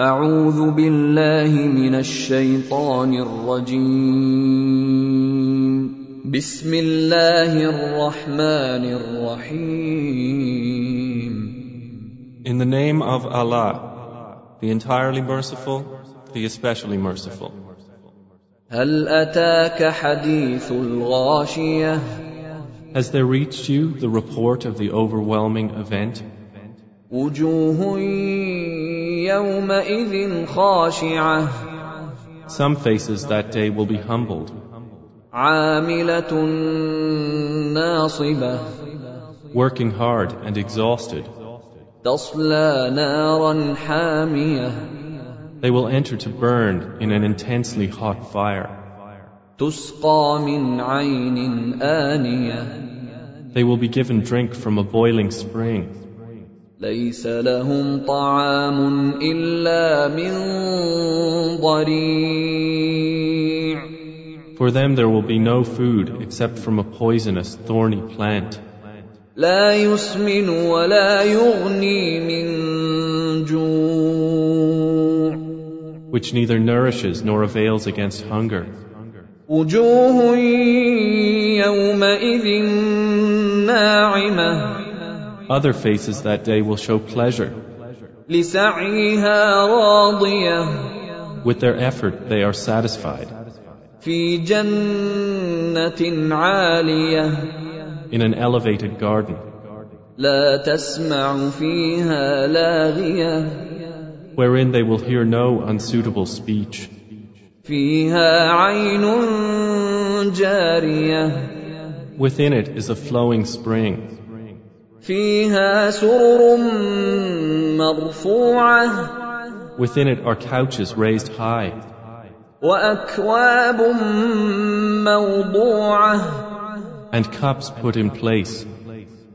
أعوذ بالله من الشيطان الرجيم بسم الله الرحمن الرحيم In the name of Allah, the entirely merciful, the especially merciful. هل أتاك حديث الغاشية Has there reached you the report of the overwhelming event? وجوه يومئذ خاشعة Some faces that day will be humbled, عاملة ناصبة working hard and exhausted. تصلى نارا حامية They will enter to burn in an intensely hot fire. تسقى من عين آنية They will be given drink from a boiling spring. ليس لهم طعام إلا من ضريع For them there will be no food except from a poisonous, thorny plant, لا يسمن ولا يغني من جوع which neither nourishes nor avails against hunger. وجوه يومئذ ناعمة other faces that day will show pleasure. With their effort, they are satisfied. In an elevated garden. Wherein they will hear no unsuitable speech. Within it is a flowing spring. فيها سرر مرفوعة Within it are couches raised high, وأكواب موضوعة and cups put in place,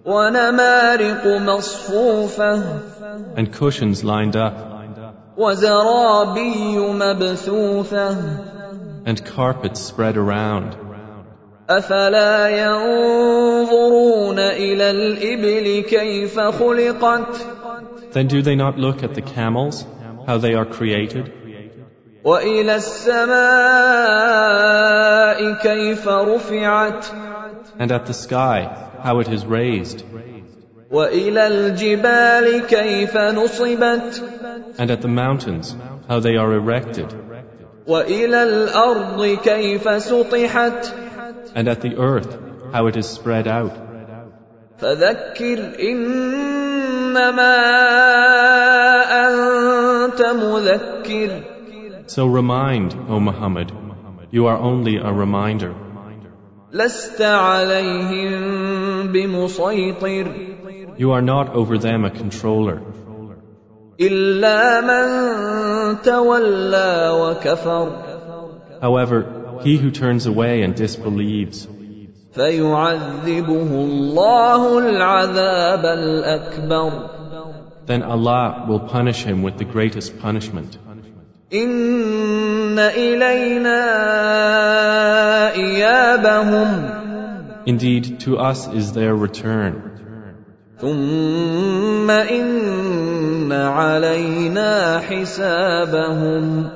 ونمارق مصفوفة and cushions lined up, وزرابي مبثوثة and carpets spread around. أفلا ينظرون إلى الإبل كيف خلقت Then do they not look at the camels, how they are created, وإلى السماء كيف رفعت and at the sky, how it is raised, وإلى الجبال كيف نصبت and at the mountains, how they are erected, وإلى الأرض كيف سطحت and at the earth, how it is spread out. فذكر إنما أنت مذكر So remind, O Muhammad, you are only a reminder. لست عليهم بمسيطر You are not over them a controller, إلا من تولى وكفر However, he who turns away and disbelieves, فيعذبه الله العذاب الأكبر then Allah will punish him with the greatest punishment. إن إلينا إيابهم Indeed, to us is their return. ثم إن علينا حسابهم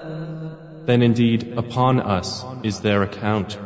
then indeed, upon us is their account.